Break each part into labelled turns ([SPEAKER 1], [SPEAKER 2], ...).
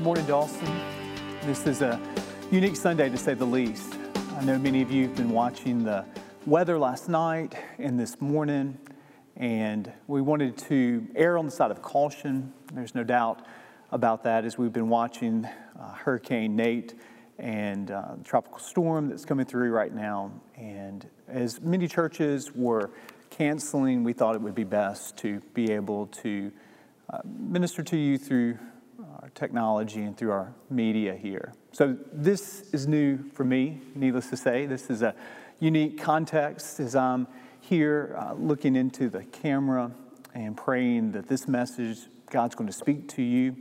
[SPEAKER 1] Morning, Dawson. This is a unique Sunday to say the least. I know many of you have been watching the weather last night and this morning, and we wanted to err on the side of caution. There's no doubt about that as we've been watching uh, Hurricane Nate and uh, tropical storm that's coming through right now. And as many churches were canceling, we thought it would be best to be able to uh, minister to you through technology and through our media here. So, this is new for me, needless to say. This is a unique context as I'm here uh, looking into the camera and praying that this message, God's going to speak to you.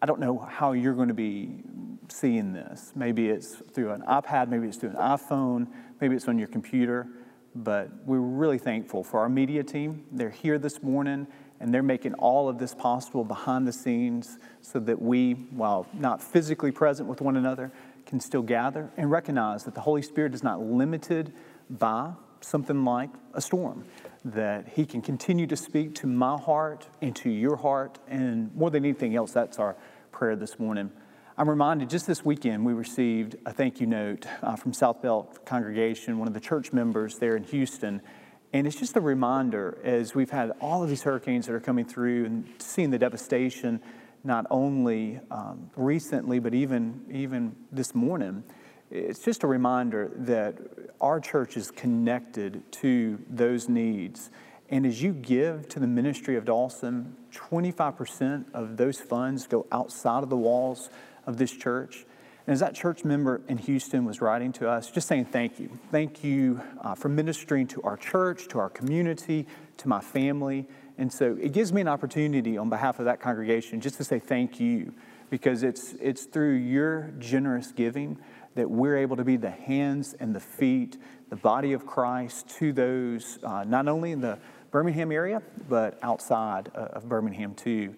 [SPEAKER 1] I don't know how you're going to be seeing this. Maybe it's through an iPad, maybe it's through an iPhone, maybe it's on your computer. But we're really thankful for our media team. They're here this morning and they're making all of this possible behind the scenes so that we, while not physically present with one another, can still gather and recognize that the Holy Spirit is not limited by something like a storm, that He can continue to speak to my heart and to your heart. And more than anything else, that's our prayer this morning. I'm reminded just this weekend we received a thank you note uh, from South Belt Congregation, one of the church members there in Houston and it's just a reminder as we've had all of these hurricanes that are coming through and seeing the devastation not only um, recently, but even, even this morning. It's just a reminder that our church is connected to those needs. And as you give to the ministry of Dawson, 25% of those funds go outside of the walls of this church. And as that church member in Houston was writing to us, just saying thank you. Thank you uh, for ministering to our church, to our community, to my family. And so it gives me an opportunity on behalf of that congregation just to say thank you because it's, it's through your generous giving that we're able to be the hands and the feet, the body of Christ to those uh, not only in the Birmingham area, but outside uh, of Birmingham too.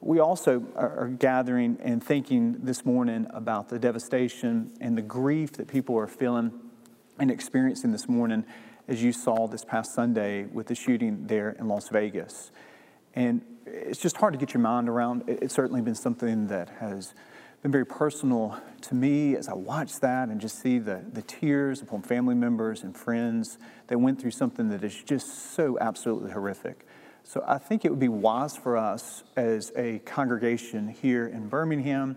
[SPEAKER 1] We also are gathering and thinking this morning about the devastation and the grief that people are feeling and experiencing this morning, as you saw this past Sunday with the shooting there in Las Vegas. And it's just hard to get your mind around. It's certainly been something that has been very personal to me as I watch that and just see the, the tears upon family members and friends that went through something that is just so absolutely horrific. So I think it would be wise for us as a congregation here in Birmingham,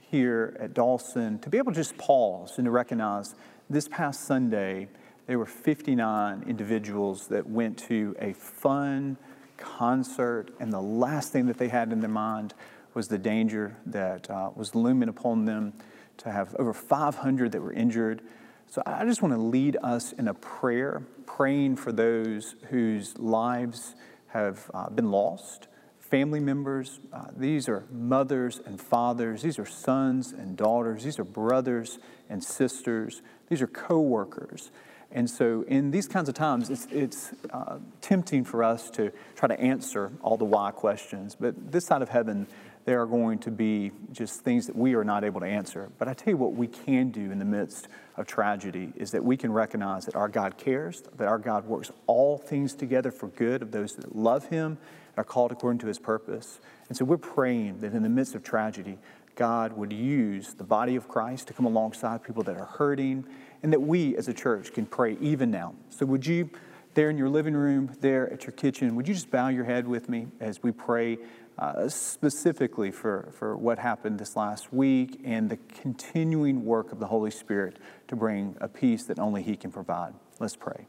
[SPEAKER 1] here at Dawson, to be able to just pause and to recognize this past Sunday, there were 59 individuals that went to a fun concert, and the last thing that they had in their mind was the danger that uh, was looming upon them to have over 500 that were injured. So I just want to lead us in a prayer, praying for those whose lives have uh, been lost, family members. Uh, these are mothers and fathers. These are sons and daughters. These are brothers and sisters. These are co-workers. And so, in these kinds of times, it's, it's uh, tempting for us to try to answer all the why questions. But this side of heaven, there are going to be just things that we are not able to answer. But I tell you what we can do in the midst of tragedy is that we can recognize that our God cares, that our God works all things together for good of those that love Him and are called according to His purpose. And so we're praying that in the midst of tragedy, God would use the body of Christ to come alongside people that are hurting, and that we as a church can pray even now. So, would you, there in your living room, there at your kitchen, would you just bow your head with me as we pray uh, specifically for, for what happened this last week and the continuing work of the Holy Spirit to bring a peace that only He can provide. Let's pray.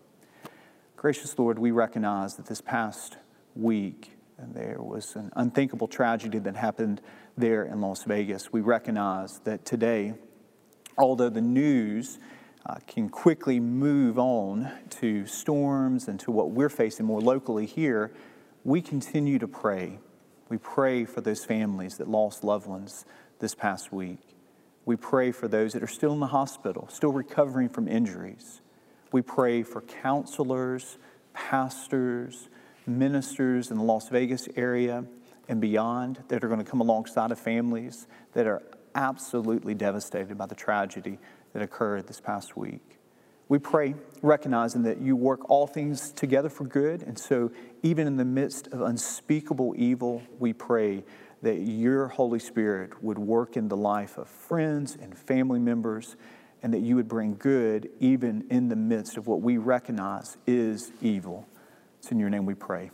[SPEAKER 1] Gracious Lord, we recognize that this past week there was an unthinkable tragedy that happened there in Las Vegas. We recognize that today, although the news uh, can quickly move on to storms and to what we're facing more locally here, we continue to pray we pray for those families that lost loved ones this past week. We pray for those that are still in the hospital, still recovering from injuries. We pray for counselors, pastors, ministers in the Las Vegas area and beyond that are going to come alongside of families that are absolutely devastated by the tragedy that occurred this past week. We pray, recognizing that you work all things together for good. And so, even in the midst of unspeakable evil, we pray that your Holy Spirit would work in the life of friends and family members, and that you would bring good even in the midst of what we recognize is evil. It's in your name we pray.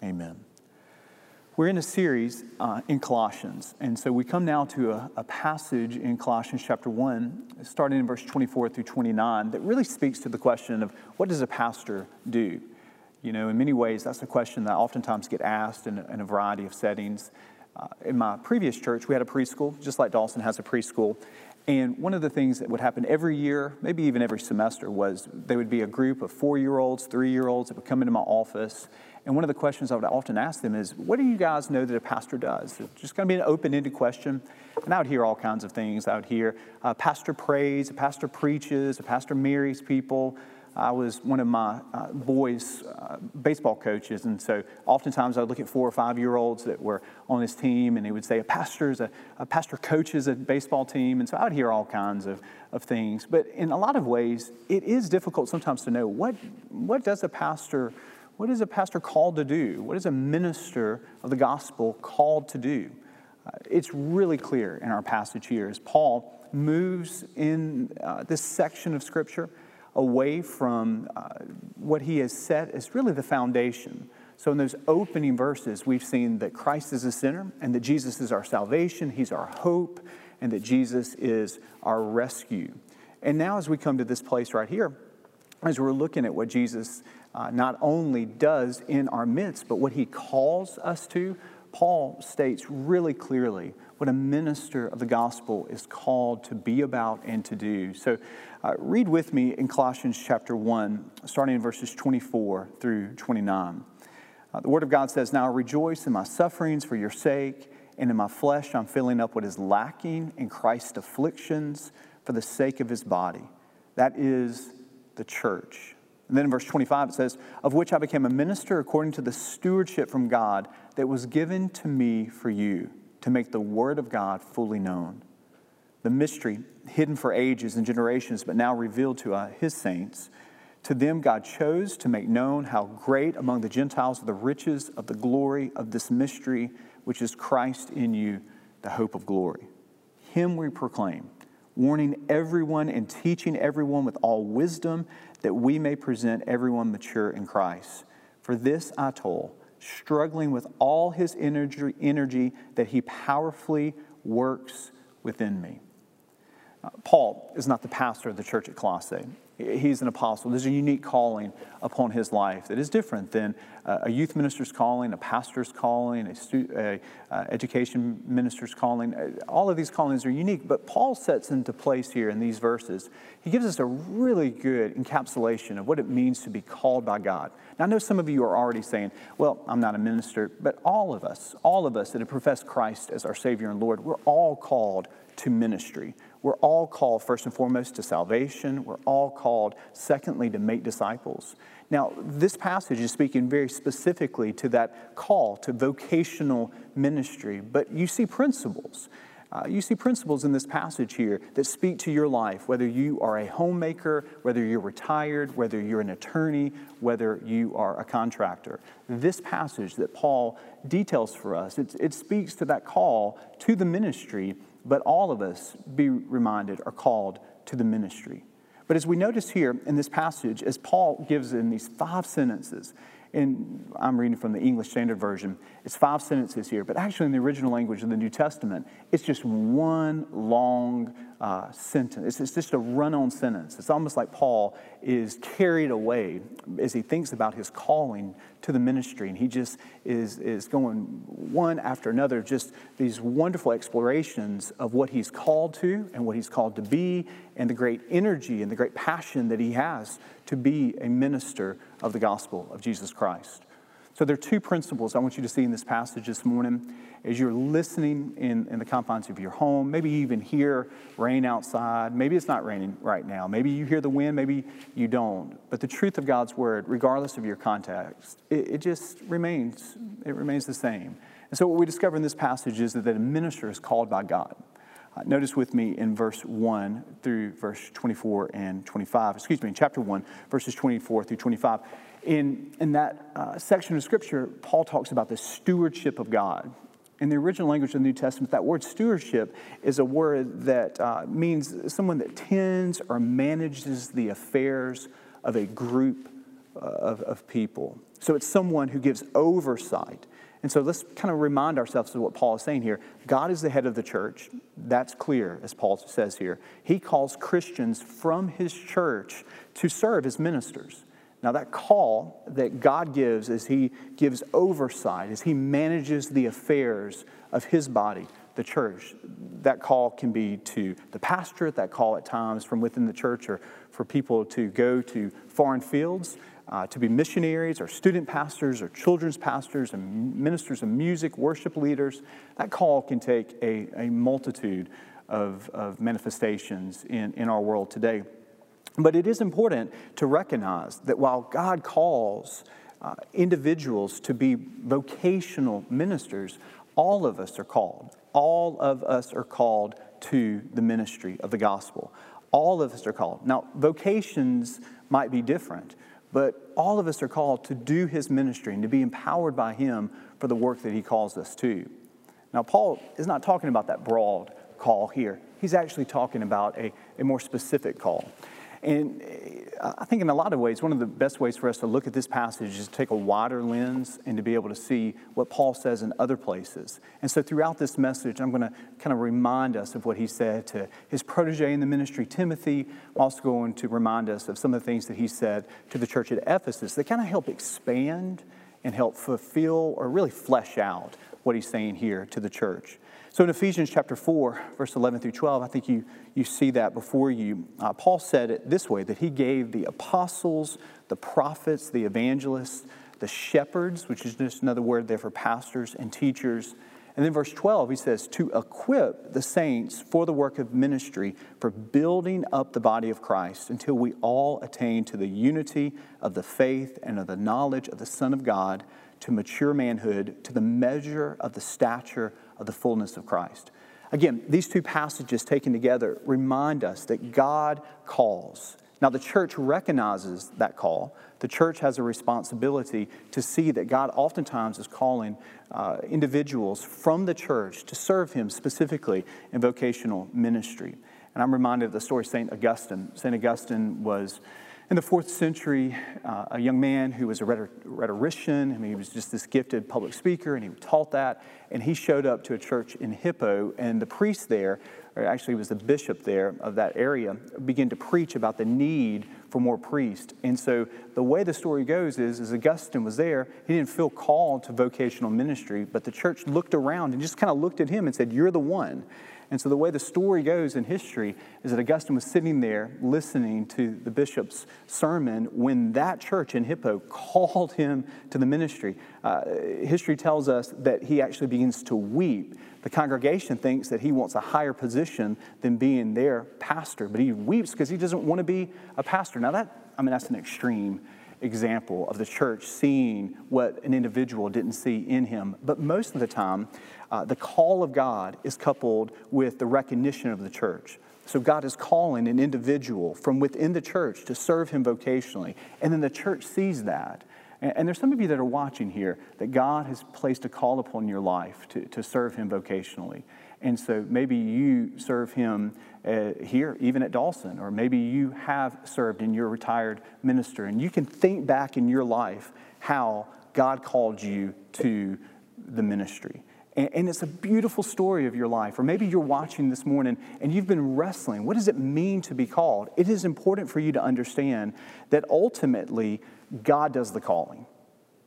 [SPEAKER 1] Amen. We're in a series uh, in Colossians, and so we come now to a, a, passage in Colossians chapter 1, starting in verse 24 through 29, that really speaks to the question of what does a pastor do? You know, in many ways, that's a question that oftentimes get asked in, in a variety of settings. Uh, in my previous church, we had a preschool, just like Dawson has a preschool. And one of the things that would happen every year, maybe even every semester, was there would be a group of four year olds, three year olds that would come into my office. And one of the questions I would often ask them is, What do you guys know that a pastor does? It's just going to be an open ended question. And I would hear all kinds of things. I would hear, a Pastor prays, a pastor preaches, a pastor marries people, I was one of my uh, boys' uh, baseball coaches, and so oftentimes I would look at four or five year olds that were on his team, and he would say, A pastor's a, a pastor coaches a baseball team. And so I would hear all kinds of, of things. But in a lot of ways, it is difficult sometimes to know what, what does a pastor, what is a pastor called to do? What is a minister of the gospel called to do? Uh, it's really clear in our passage here as Paul moves in uh, this section of Scripture away from uh, what he has set as really the foundation. So, in those opening verses, we've seen that Christ is the center and that Jesus is our salvation, He's our hope, and that Jesus is our rescue. And now, as we come to this place right here, as we're looking at what Jesus uh, not only does in our midst, but what He calls us to, Paul states really clearly what a minister of the gospel is called to be about and to do. So, uh, read with me in Colossians chapter 1, starting in verses 24 through 29. Uh, the Word of God says, Now I rejoice in my sufferings for your sake, and in my flesh I'm filling up what is lacking in Christ's afflictions for the sake of his body. That is the church. And then in verse 25 it says, Of which I became a minister according to the stewardship from God that was given to me for you, to make the Word of God fully known the mystery hidden for ages and generations, but now revealed to uh, his saints. To them, God chose to make known how great among the Gentiles are the riches of the glory of this mystery, which is Christ in you, the hope of glory. Him we proclaim, warning everyone and teaching everyone with all wisdom, that we may present everyone mature in Christ. For this I told, struggling with all his energy, energy that he powerfully works within me. Paul is not the pastor of the church at Colossae. He's an apostle. There's a unique calling upon his life that is different than a youth minister's calling, a pastor's calling, a, stu- a uh, education minister's calling. Uh, all of these callings are unique, but Paul sets into place here in these verses. He gives us a really good encapsulation of what it means to be called by God. Now, I know some of you are already saying, well, I'm not a minister, but all of us, all of us that have professed Christ as our Savior and Lord, we're all called to ministry. We're all called, first and foremost, to salvation. We're all called, secondly, to make disciples. Now, this passage is speaking very specifically to that call to vocational ministry, but you see principles. Uh, you see principles in this passage here that speak to your life, whether you are a homemaker, whether you're retired, whether you're an attorney, whether you are a contractor. This passage that Paul details for us, it, it speaks to that call to the ministry but all of us, be reminded, are called to the ministry. But as we notice here in this passage, as Paul gives in these five sentences, and I'm reading from the English Standard Version, it's five sentences here, but actually in the original language of the New Testament, it's just one long uh, sentence. It's, it's just a run on sentence. It's almost like Paul is carried away as he thinks about his calling to the ministry. And he just is, is going one after another, just these wonderful explorations of what he's called to and what he's called to be, and the great energy and the great passion that he has to be a minister of the gospel of Jesus Christ. So there are two principles I want you to see in this passage this morning as you're listening in, in the confines of your home. Maybe you even hear rain outside. Maybe it's not raining right now. Maybe you hear the wind, maybe you don't. But the truth of God's word, regardless of your context, it, it just remains, it remains the same. And so what we discover in this passage is that a minister is called by God. Uh, notice with me in verse 1 through verse 24 and 25, excuse me, in chapter 1, verses 24 through 25 in, in that uh, section of scripture, Paul talks about the stewardship of God. In the original language of the New Testament, that word stewardship is a word that uh, means someone that tends or manages the affairs of a group uh, of, of people. So it's someone who gives oversight. And so let's kind of remind ourselves of what Paul is saying here. God is the head of the church. That's clear, as Paul says here. He calls Christians from his church to serve as ministers. Now, that call that God gives as He gives oversight, as He manages the affairs of His body, the church, that call can be to the pastorate, that call at times from within the church, or for people to go to foreign fields, uh, to be missionaries, or student pastors, or children's pastors, and ministers of music, worship leaders. That call can take a, a multitude of, of manifestations in, in our world today. But it is important to recognize that while God calls uh, individuals to be vocational ministers, all of us are called. All of us are called to the ministry of the gospel. All of us are called. Now, vocations might be different, but all of us are called to do his ministry and to be empowered by him for the work that he calls us to. Now, Paul is not talking about that broad call here. He's actually talking about a, a more specific call. And uh, I think in a lot of ways, one of the best ways for us to look at this passage is to take a wider lens and to be able to see what Paul says in other places. And so throughout this message, I'm going to kind of remind us of what he said to his protege in the ministry, Timothy. I'm also going to remind us of some of the things that he said to the church at Ephesus that kind of help expand and help fulfill or really flesh out what he's saying here to the church. So in Ephesians chapter 4, verse 11 through 12, I think you, you see that before you. Uh, Paul said it this way that he gave the apostles, the prophets, the evangelists, the shepherds, which is just another word there for pastors and teachers. And then verse 12, he says, to equip the saints for the work of ministry, for building up the body of Christ until we all attain to the unity of the faith and of the knowledge of the Son of God, to mature manhood, to the measure of the stature of the fullness of Christ. Again, these two passages taken together remind us that God calls. Now, the church recognizes that call. The church has a responsibility to see that God oftentimes is calling uh, individuals from the church to serve Him specifically in vocational ministry. And I'm reminded of the story of St. Augustine. St. Augustine was in the fourth century, uh, a young man who was a rhetorician, I mean, he was just this gifted public speaker, and he taught that. And he showed up to a church in Hippo, and the priest there, or actually he was the bishop there of that area, began to preach about the need for more priests. And so the way the story goes is, as Augustine was there, he didn't feel called to vocational ministry, but the church looked around and just kind of looked at him and said, "You're the one." And so the way the story goes in history is that Augustine was sitting there listening to the bishop's sermon when that church in Hippo called him to the ministry. Uh, history tells us that he actually begins to weep. The congregation thinks that he wants a higher position than being their pastor, but he weeps because he doesn't want to be a pastor. Now, that, I mean, that's an extreme example of the church seeing what an individual didn't see in him. But most of the time, uh, the call of God is coupled with the recognition of the church. So God is calling an individual from within the church to serve him vocationally. And then the church sees that. And, there's some of you that are watching here that God has placed a call upon your life to, to serve him vocationally. And so maybe you serve him uh, here, even at Dawson, or maybe you have served in your retired minister, and you can think back in your life how God called you to the ministry. And, and it's a beautiful story of your life. Or maybe you're watching this morning and you've been wrestling. What does it mean to be called? It is important for you to understand that ultimately God does the calling.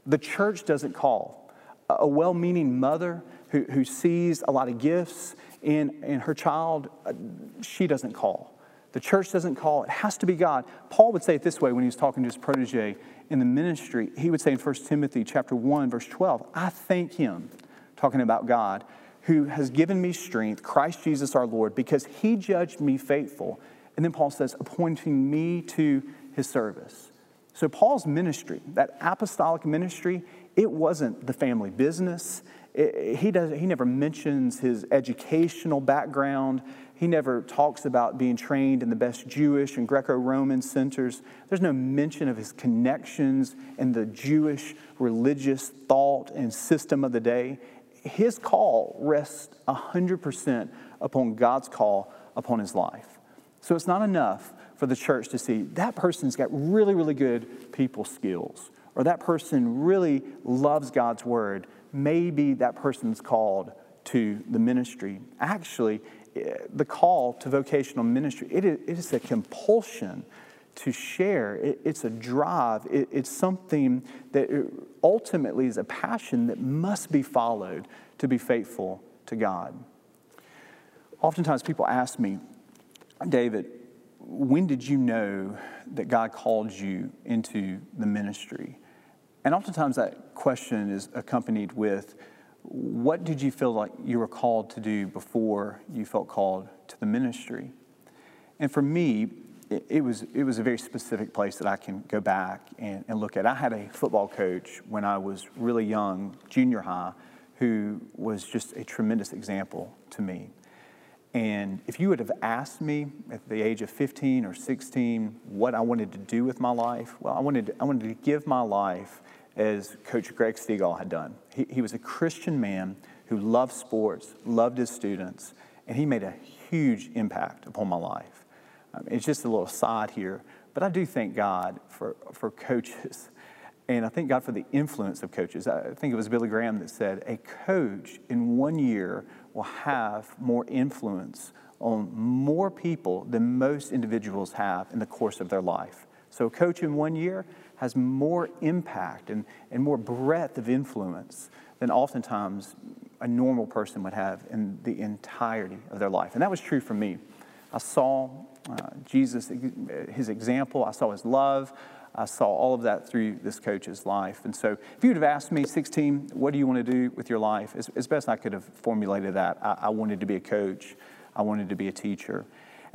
[SPEAKER 1] The church doesn't call. A well meaning mother who, who sees a lot of gifts in, in her child, uh, she doesn't call. The church doesn't call. It has to be God. Paul would say it this way when he was talking to his protege in the ministry. He would say in 1 Timothy chapter 1, verse 12, I thank him, talking about God, who has given me strength, Christ Jesus our Lord, because he judged me faithful. And then Paul says, appointing me to his service. So Paul's ministry, that apostolic ministry, it wasn't the family business he, does, he never mentions his educational background. He never talks about being trained in the best Jewish and Greco Roman centers. There's no mention of his connections in the Jewish religious thought and system of the day. his call rests 100% upon God's call upon his life. So it's not enough for the church to see that person's got really, really good people skills, or that person really loves God's word. Maybe that person's called to the ministry. Actually, eh, the call to vocational ministry, it is, a compulsion to share. it's a drive. it's something that ultimately is a passion that must be followed to be faithful to God. Oftentimes people ask me, David, when did you know that God called you into the ministry? And oftentimes that question is accompanied with, what did you feel like you were called to do before you felt called to the ministry? And for me, it, was, it was a very specific place that I can go back and, and look at. I had a football coach when I was really young, junior high, who was just a tremendous example to me. And if you would have asked me at the age of 15 or 16 what I wanted to do with my life, well, I wanted I wanted to give my life as Coach Greg Stegall had done. He, he was a Christian man who loved sports, loved his students, and he made a huge impact upon my life. Um, it's just a little side here, but I do thank God for, for coaches. And I thank God for the influence of coaches. I think it was Billy Graham that said, a coach in one year will have more influence on more people than most individuals have in the course of their life. So, a coach in one year has more impact and, and more breadth of influence than oftentimes a normal person would have in the entirety of their life. And that was true for me. I saw uh, Jesus, his example, I saw his love, I saw all of that through this coach's life. And so, if you would have asked me, 16, what do you want to do with your life? As, as best I could have formulated that, I, I wanted to be a coach, I wanted to be a teacher.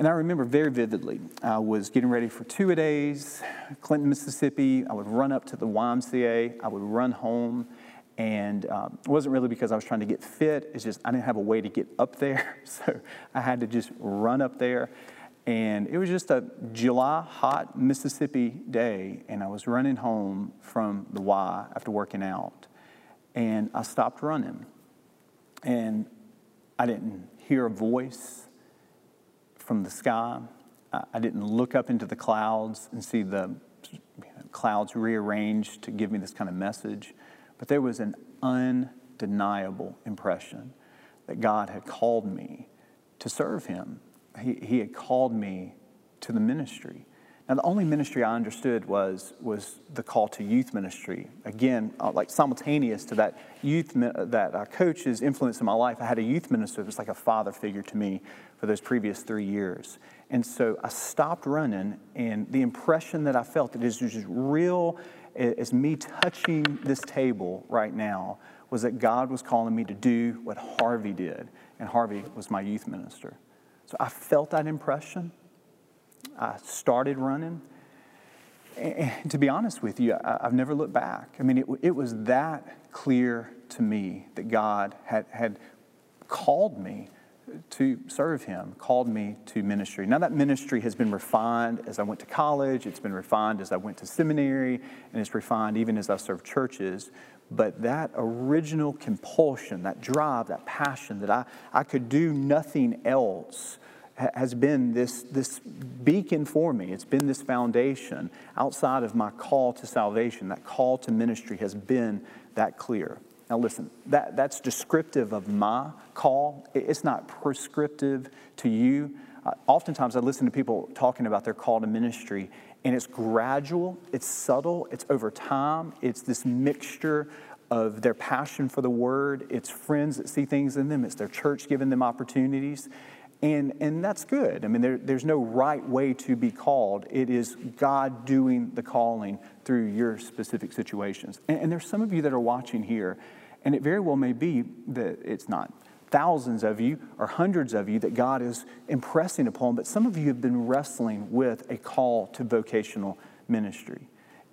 [SPEAKER 1] And I remember very vividly, I was getting ready for two a days, Clinton, Mississippi. I would run up to the YMCA, I would run home. And um, it wasn't really because I was trying to get fit, it's just I didn't have a way to get up there. So I had to just run up there. And it was just a July hot Mississippi day, and I was running home from the Y after working out. And I stopped running. And I didn't hear a voice from the sky. I didn't look up into the clouds and see the clouds rearranged to give me this kind of message. But there was an undeniable impression that God had called me to serve Him he, he had called me to the ministry. Now, the only ministry I understood was, was the call to youth ministry. Again, uh, like simultaneous to that youth, that uh, coach's influence in my life, I had a youth minister that was like a father figure to me for those previous three years. And so I stopped running, and the impression that I felt that is just real as me touching this table right now was that God was calling me to do what Harvey did, and Harvey was my youth minister. So I felt that impression. I started running. And to be honest with you, I've never looked back. I mean, it, it was that clear to me that God had, had called me to serve Him, called me to ministry. Now, that ministry has been refined as I went to college, it's been refined as I went to seminary, and it's refined even as I serve churches. But that original compulsion, that drive, that passion that I, I could do nothing else has been this, this beacon for me. It's been this foundation outside of my call to salvation. That call to ministry has been that clear. Now, listen, that, that's descriptive of my call. It's not prescriptive to you. Uh, oftentimes, I listen to people talking about their call to ministry, and it's gradual, it's subtle, it's over time, it's this mixture of their passion for the word, it's friends that see things in them, it's their church giving them opportunities. And, and that's good. I mean, there, there's no right way to be called. It is God doing the calling through your specific situations. And, and there's some of you that are watching here, and it very well may be that it's not thousands of you or hundreds of you that God is impressing upon, but some of you have been wrestling with a call to vocational ministry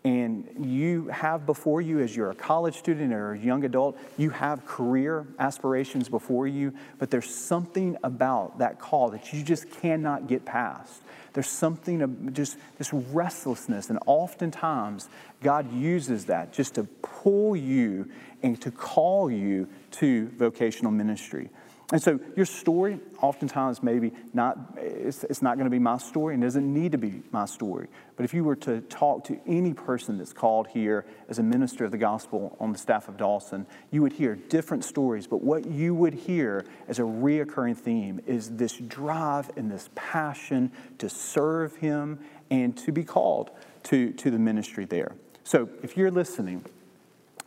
[SPEAKER 1] and you have before you, as you're a college student or a young adult, you have career aspirations before you, but there's something about that call that you just cannot get past. There's something of just this restlessness, and oftentimes God uses that just to pull you and to call you to vocational ministry. And so your story, oftentimes, maybe not, it's, it's not going to be my story and doesn't need to be my story. But if you were to talk to any person that's called here as a minister of the gospel on the staff of Dawson, you would hear different stories. But what you would hear as a reoccurring theme is this drive and this passion to serve Him and to be called to, to the ministry there. So if you're listening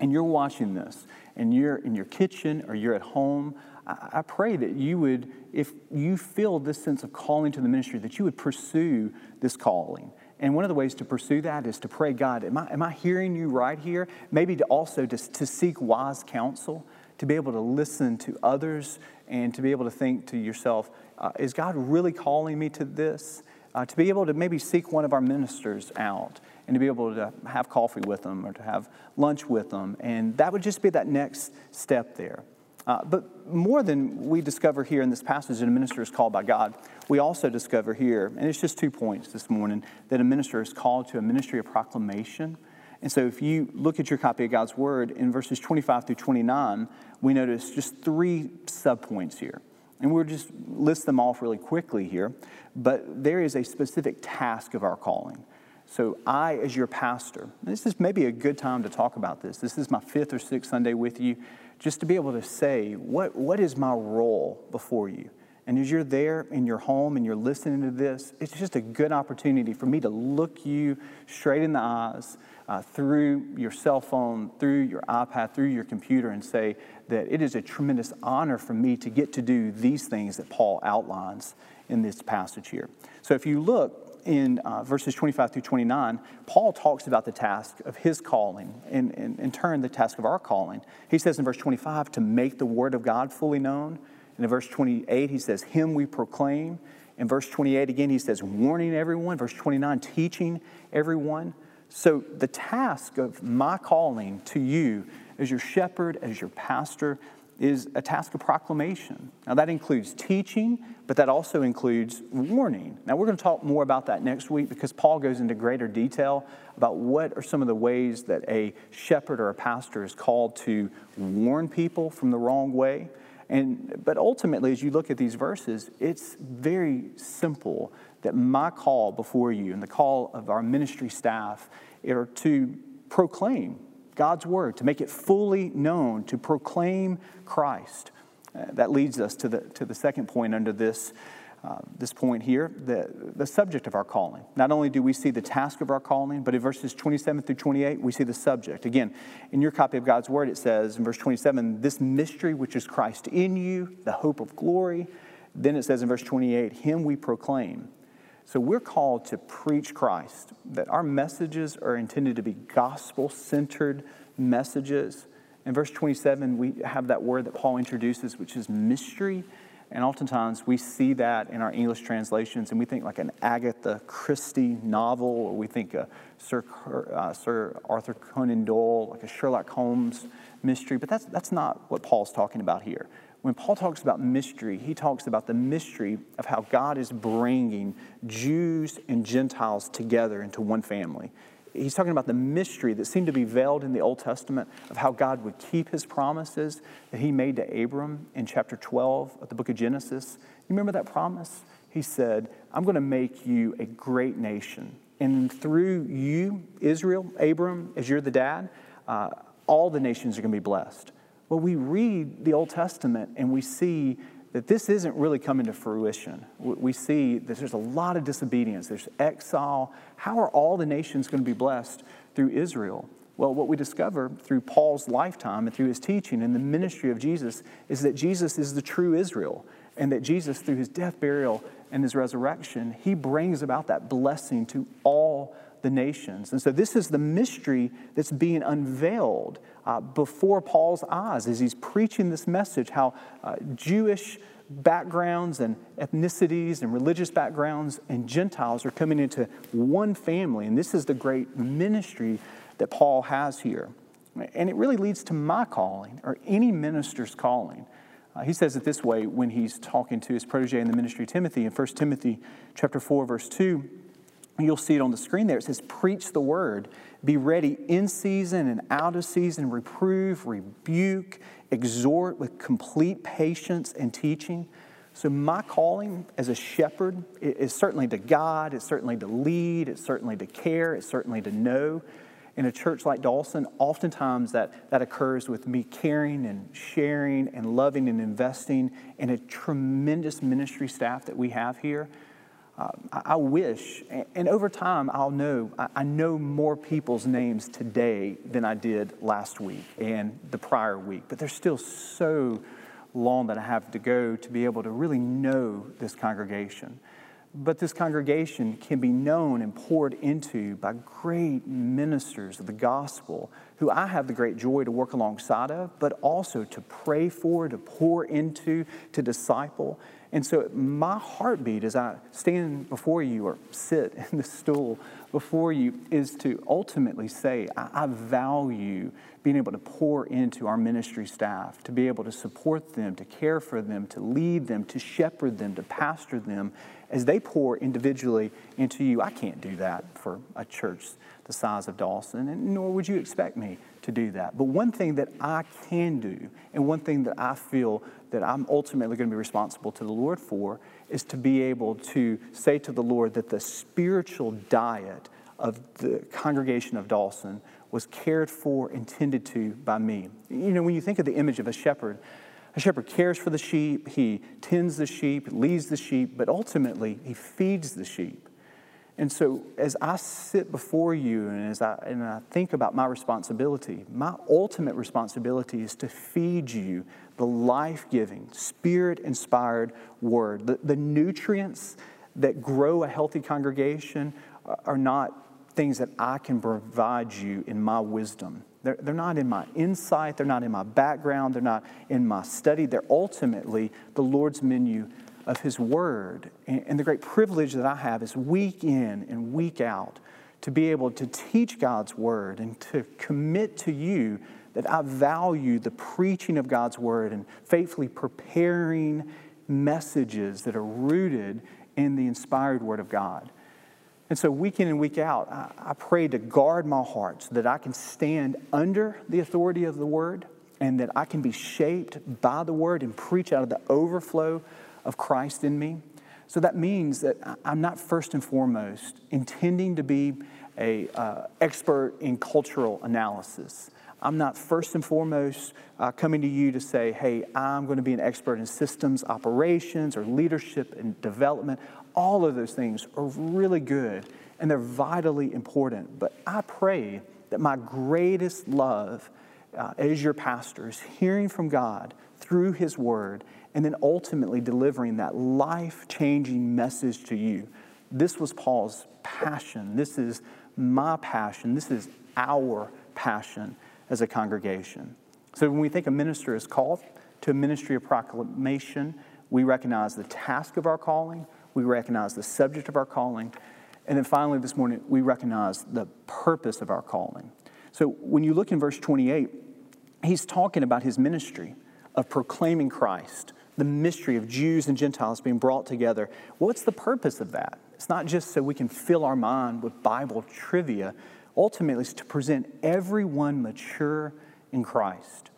[SPEAKER 1] and you're watching this and you're in your kitchen or you're at home, I pray that you would, if you feel this sense of calling to the ministry, that you would pursue this calling. And one of the ways to pursue that is to pray, God, am I, am I hearing you right here? Maybe to also to, to seek wise counsel, to be able to listen to others, and to be able to think to yourself, uh, is God really calling me to this? Uh, to be able to maybe seek one of our ministers out and to be able to have coffee with them or to have lunch with them. And that would just be that next step there. Uh, but more than we discover here in this passage that a minister is called by God, we also discover here, and it's just two points this morning, that a minister is called to a ministry of proclamation. And so if you look at your copy of God's Word in verses 25 through 29, we notice just three subpoints here. And we'll just list them off really quickly here. But there is a specific task of our calling. So, I, as your pastor, this is maybe a good time to talk about this. This is my fifth or sixth Sunday with you just to be able to say, what, what is my role before you? And as you're there in your home and you're listening to this, it's just a good opportunity for me to look you straight in the eyes uh, through your cell phone, through your iPad, through your computer, and say that it is a tremendous honor for me to get to do these things that Paul outlines in this passage here. So if you look in uh, verses 25 through 29, Paul talks about the task of his calling, and in turn, the task of our calling. He says in verse 25, to make the word of God fully known. And in verse 28, he says, Him we proclaim. In verse 28, again, he says, warning everyone. Verse 29, teaching everyone. So the task of my calling to you as your shepherd, as your pastor, is a task of proclamation. Now, that includes teaching, but that also includes warning. Now, we're going to talk more about that next week because Paul goes into greater detail about what are some of the ways that a shepherd or a pastor is called to warn people from the wrong way. And, but ultimately, as you look at these verses, it's very simple that my call before you and the call of our ministry staff are to proclaim God's word, to make it fully known, to proclaim Christ. Uh, that leads us to the, to the second point under this, uh, this point here the, the subject of our calling. Not only do we see the task of our calling, but in verses 27 through 28, we see the subject. Again, in your copy of God's word, it says in verse 27, this mystery which is Christ in you, the hope of glory. Then it says in verse 28, him we proclaim so we're called to preach Christ, that our messages are intended to be gospel centered messages. In verse 27, we have that word that Paul introduces, which is mystery. And oftentimes we see that in our English translations, and we think like an Agatha Christie novel, or we think a Sir, uh, Sir Arthur Conan Doyle, like a Sherlock Holmes mystery. But that's, that's not what Paul's talking about here when Paul talks about mystery, he talks about the mystery of how God is bringing Jews and Gentiles together into one family. He's talking about the mystery that seemed to be veiled in the Old Testament of how God would keep his promises that he made to Abram in chapter 12 of the book of Genesis. You remember that promise? He said, I'm going to make you a great nation. And through you, Israel, Abram, as you're the dad, uh, all the nations are going to be blessed. Well, we read the Old Testament and we see that this isn't really coming to fruition. We see that there's a lot of disobedience, there's exile. How are all the nations going to be blessed through Israel? Well, what we discover through Paul's lifetime and through his teaching and the ministry of Jesus is that Jesus is the true Israel, and that Jesus, through his death, burial, and his resurrection, he brings about that blessing to all the nations. And so, this is the mystery that's being unveiled uh, before Paul's eyes as he's preaching this message how uh, Jewish backgrounds and ethnicities and religious backgrounds and Gentiles are coming into one family. And this is the great ministry that Paul has here. And it really leads to my calling or any minister's calling. Uh, he says it this way when he's talking to his protege in the ministry, Timothy, in 1 Timothy chapter 4, verse 2. You'll see it on the screen there. It says, Preach the word. Be ready in season and out of season, reprove, rebuke, exhort with complete patience and teaching. So, my calling as a shepherd is certainly to guide, it's certainly to lead, it's certainly to care, it's certainly to know. In a church like Dawson, oftentimes that, that occurs with me caring and sharing and loving and investing in a tremendous ministry staff that we have here. Uh, I, wish, and, over time, I'll know, I know more people's names today than I did last week and the prior week, but there's still so long that I have to go to be able to really know this congregation. But this congregation can be known and poured into by great ministers of the gospel who I have the great joy to work alongside of, but also to pray for, to pour into, to disciple. And so, my heartbeat as I stand before you or sit in the stool before you is to ultimately say, I, I value being able to pour into our ministry staff, to be able to support them, to care for them, to lead them, to shepherd them, to pastor them as they pour individually into you. I can't do that for a church the size of Dawson, and nor would you expect me to do that. But one thing that I can do, and one thing that I feel that I'm ultimately going to be responsible to the Lord for, is to be able to say to the Lord that the spiritual diet of the congregation of Dawson was cared for and tended to by me. You know, when you think of the image of a shepherd, a shepherd cares for the sheep, he tends the sheep, leads the sheep, but ultimately he feeds the sheep. And so, as I sit before you and as I, and I think about my responsibility, my ultimate responsibility is to feed you the life giving, spirit inspired word. The, the nutrients that grow a healthy congregation are not things that I can provide you in my wisdom. They're, they're not in my insight, they're not in my background, they're not in my study. They're ultimately the Lord's menu of His Word. And, the great privilege that I have is week in and week out to be able to teach God's Word and to commit to you that I value the preaching of God's Word and faithfully preparing messages that are rooted in the inspired Word of God. And so, week in and week out, I, I pray to guard my heart so that I can stand under the authority of the Word and that I can be shaped by the Word and preach out of the overflow of Christ in me. So that means that I'm not first and foremost intending to be a uh, expert in cultural analysis. I'm not first and foremost uh, coming to you to say, hey, I'm going to be an expert in systems operations or leadership and development all of those things are really good and they're vitally important. But I pray that my greatest love uh, as your pastor is hearing from God through His Word and then ultimately delivering that life changing message to you. This was Paul's passion. This is my passion. This is our passion as a congregation. So when we think a minister is called to a ministry of proclamation, we recognize the task of our calling we recognize the subject of our calling. And then finally, this morning, we recognize the purpose of our calling. So when you look in verse 28, he's talking about his ministry of proclaiming Christ, the mystery of Jews and Gentiles being brought together. What's the purpose of that? It's not just so we can fill our mind with Bible trivia. Ultimately, it's to present everyone mature in Christ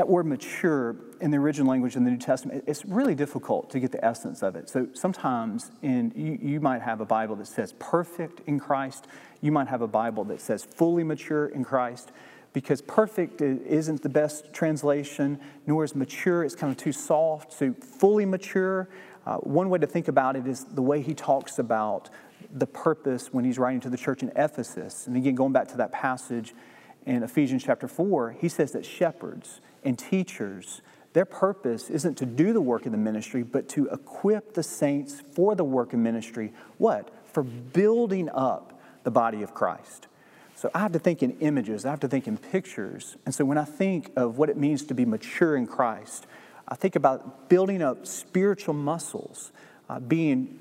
[SPEAKER 1] that word mature in the original language in the New Testament, it's really difficult to get the essence of it. So sometimes in, you, you might have a Bible that says perfect in Christ. You might have a Bible that says fully mature in Christ because perfect isn't the best translation, nor is mature, it's kind of too soft. So fully mature, uh, one way to think about it is the way he talks about the purpose when he's writing to the church in Ephesus. And again, going back to that passage in Ephesians chapter 4, he says that shepherds, and teachers, their purpose isn't to do the work of the ministry, but to equip the saints for the work of ministry. What? For building up the body of Christ. So I have to think in images, I have to think in pictures. And so when I think of what it means to be mature in Christ, I think about building up spiritual muscles, uh, being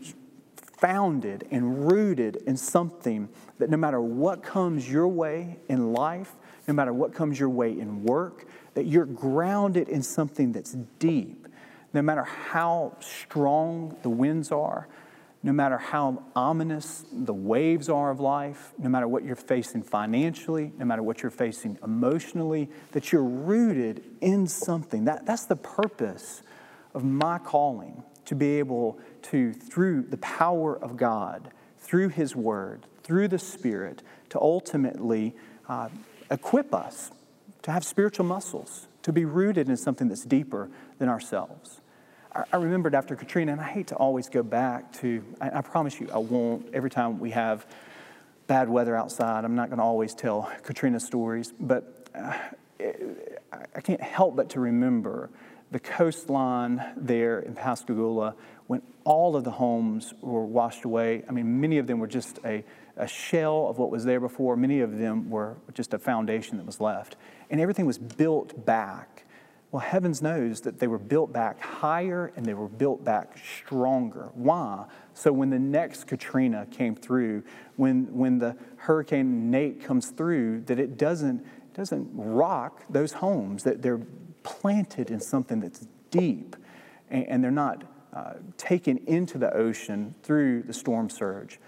[SPEAKER 1] founded and rooted in something that no matter what comes your way in life, no matter what comes your way in work, that you're grounded in something that's deep. No matter how strong the winds are, no matter how ominous the waves are of life, no matter what you're facing financially, no matter what you're facing emotionally, that you're rooted in something. That, that's the purpose of my calling to be able to, through the power of God, through His Word, through the Spirit, to ultimately uh, equip us to have spiritual muscles, to be rooted in something that's deeper than ourselves. I remembered after Katrina, and I hate to always go back to, I, I promise you I won't. Every time we have bad weather outside, I'm not going to always tell Katrina stories, but uh, I can't help but to remember the coastline there in Pascagoula when all of the homes were washed away. I mean, many of them were just a, a shell of what was there before, many of them were just a foundation that was left. And everything was built back well, heavens knows that they were built back higher and they were built back stronger. Why? So when the next Katrina came through, when, when the Hurricane Nate comes through, that it doesn't, doesn't rock those homes, that they're planted in something that's deep and, and they're not uh, taken into the ocean through the storm surge.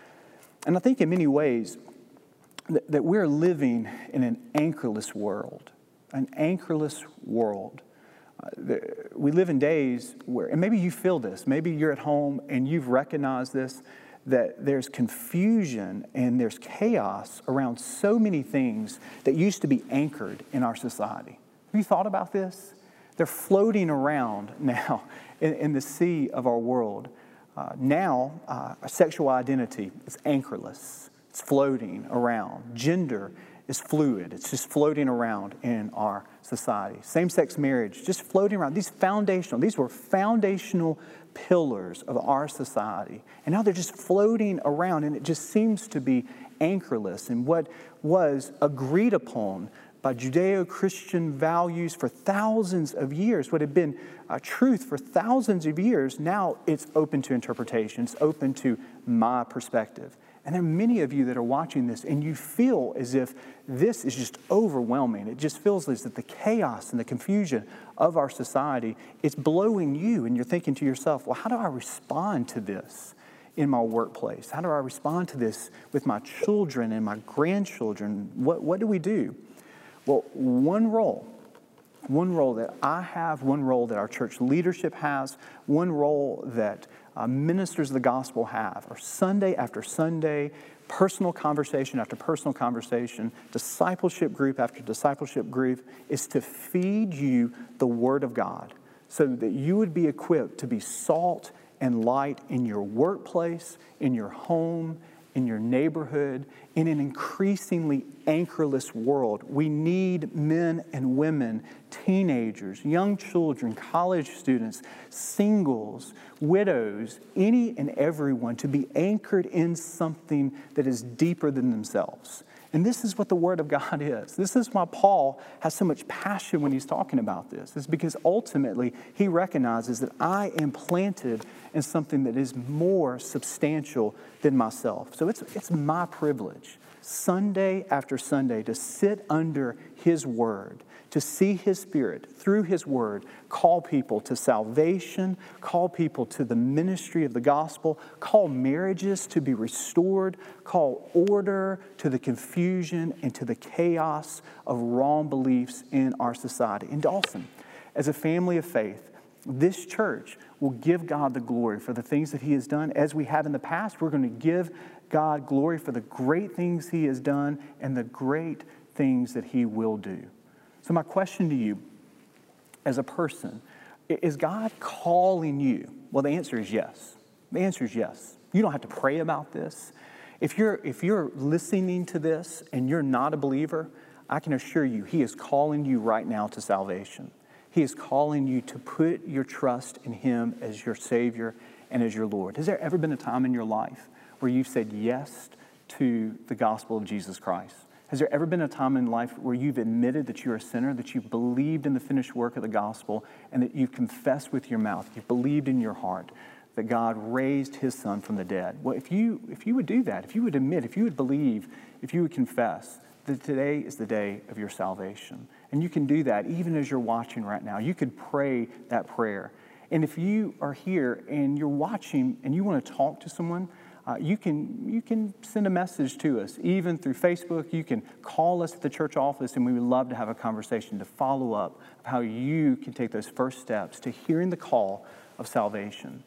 [SPEAKER 1] And I think in many ways that, that we're living in an anchorless world, an anchorless world we live in days where, and maybe you feel this, maybe you're at home and you've recognized this, that there's confusion and there's chaos around so many things that used to be anchored in our society. Have you thought about this? They're floating around now in, in the sea of our world. Uh, now, uh, sexual identity is anchorless, it's floating around. Gender is fluid, it's just floating around in our society. Same sex marriage, just floating around. These foundational, these were foundational pillars of our society. And now they're just floating around, and it just seems to be anchorless. And what was agreed upon by Judeo Christian values for thousands of years, what had been a truth for thousands of years, now it's open to interpretation, it's open to my perspective. And there are many of you that are watching this, and you feel as if this is just overwhelming. It just feels as if the chaos and the confusion of our society is blowing you, and you're thinking to yourself, well, how do I respond to this in my workplace? How do I respond to this with my children and my grandchildren? What, what do we do? Well, one role, one role that I have, one role that our church leadership has, one role that uh, ministers of the gospel have are Sunday after Sunday, personal conversation after personal conversation, discipleship group after discipleship group, is to feed you the Word of God so that you would be equipped to be salt and light in your workplace, in your home, in your neighborhood, in an increasingly anchorless world. We need men and women, teenagers, young children, college students, singles, widows, any and everyone to be anchored in something that is deeper than themselves. And this is what the Word of God is. This is why Paul has so much passion when he's talking about this. It's because ultimately he recognizes that I am planted in something that is more substantial than myself. So it's, it's my privilege, Sunday after Sunday, to sit under his Word to see His Spirit through His Word call people to salvation, call people to the ministry of the gospel, call marriages to be restored, call order to the confusion and to the chaos of wrong beliefs in our society. In Dawson, as a family of faith, this church will give God the glory for the things that He has done. As we have in the past, we're going to give God glory for the great things He has done and the great things that He will do. So, my question to you as a person is God calling you? Well, the answer is yes. The answer is yes. You don't have to pray about this. If you're, if you're listening to this and you're not a believer, I can assure you, He is calling you right now to salvation. He is calling you to put your trust in Him as your Savior and as your Lord. Has there ever been a time in your life where you've said yes to the gospel of Jesus Christ? Has there ever been a time in life where you've admitted that you're a sinner, that you've believed in the finished work of the gospel, and that you've confessed with your mouth, you've believed in your heart that God raised his son from the dead? Well, if you, if you would do that, if you would admit, if you would believe, if you would confess that today is the day of your salvation, and you can do that even as you're watching right now, you could pray that prayer. And if you are here and you're watching and you want to talk to someone, uh, you, can, you can send a message to us, even through Facebook. You can call us at the church office, and we would love to have a conversation to follow up of how you can take those first steps to hearing the call of salvation.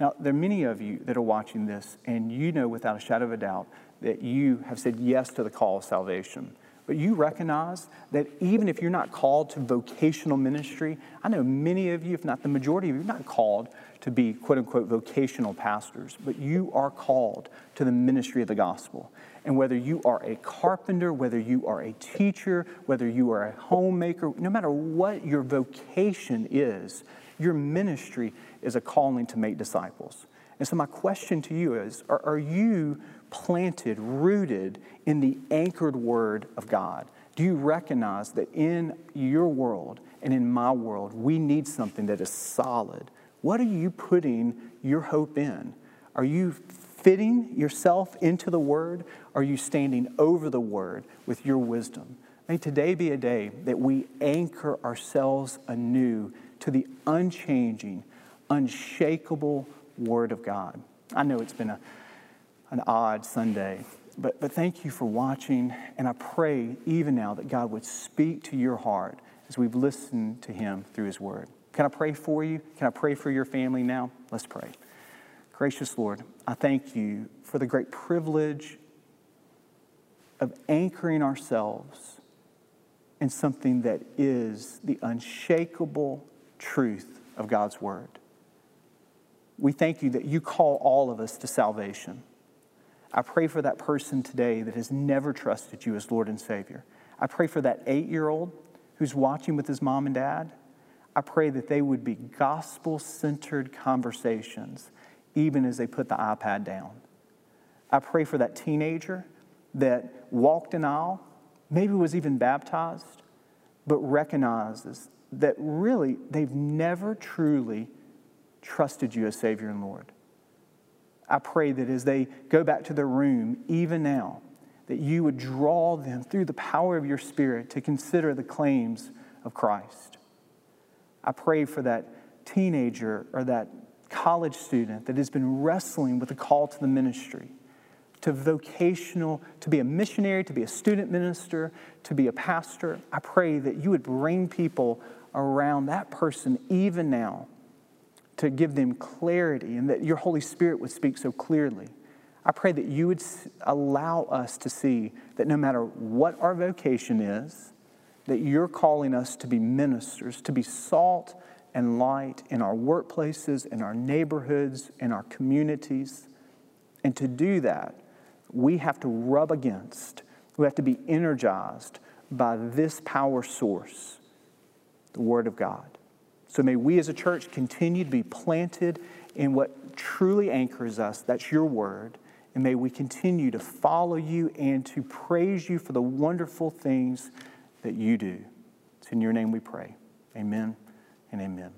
[SPEAKER 1] Now, there are many of you that are watching this, and you know without a shadow of a doubt that you have said yes to the call of salvation. But you recognize that even if you're not called to vocational ministry, I know many of you, if not the majority of you, are not called to be quote unquote vocational pastors, but you are called to the ministry of the gospel. And whether you are a carpenter, whether you are a teacher, whether you are a homemaker, no matter what your vocation is, your ministry is a calling to make disciples. And so, my question to you is are, are you planted, rooted in the anchored word of God? Do you recognize that in your world and in my world, we need something that is solid? What are you putting your hope in? Are you fitting yourself into the word? Are you standing over the word with your wisdom? May today be a day that we anchor ourselves anew to the unchanging, unshakable word of God. I know it's been a an odd Sunday. But, but thank you for watching, and I pray even now that God would speak to your heart as we've listened to Him through His Word. Can I pray for you? Can I pray for your family now? Let's pray. Gracious Lord, I thank you for the great privilege of anchoring ourselves in something that is the unshakable truth of God's Word. We thank you that you call all of us to salvation. I pray for that person today that has never trusted you as Lord and Savior. I pray for that eight year old who's watching with his mom and dad. I pray that they would be gospel centered conversations, even as they put the iPad down. I pray for that teenager that walked an aisle, maybe was even baptized, but recognizes that really they've never truly trusted you as Savior and Lord. I pray that as they go back to their room, even now, that you would draw them through the power of your Spirit to consider the claims of Christ. I pray for that teenager or that college student that has been wrestling with the call to the ministry, to vocational, to be a missionary, to be a student minister, to be a pastor. I pray that you would bring people around that person even now to give them clarity and that your Holy Spirit would speak so clearly. I pray that you would allow us to see that no matter what our vocation is, that you're calling us to be ministers, to be salt and light in our workplaces, in our neighborhoods, in our communities. And to do that, we have to rub against, we have to be energized by this power source, the Word of God. So may we as a church continue to be planted in what truly anchors us. That's your word. And may we continue to follow you and to praise you for the wonderful things that you do. It's in your name we pray. Amen and amen.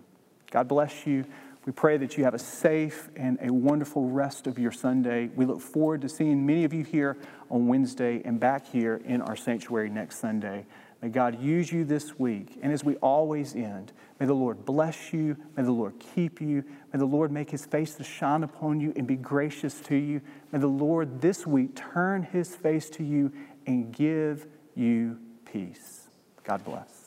[SPEAKER 1] God bless you. We pray that you have a safe and a wonderful rest of your Sunday. We look forward to seeing many of you here on Wednesday and back here in our sanctuary next Sunday. May God use you this week. And as we always end, may the Lord bless you. May the Lord keep you. May the Lord make his face to shine upon you and be gracious to you. May the Lord this week turn his face to you and give you peace. God bless.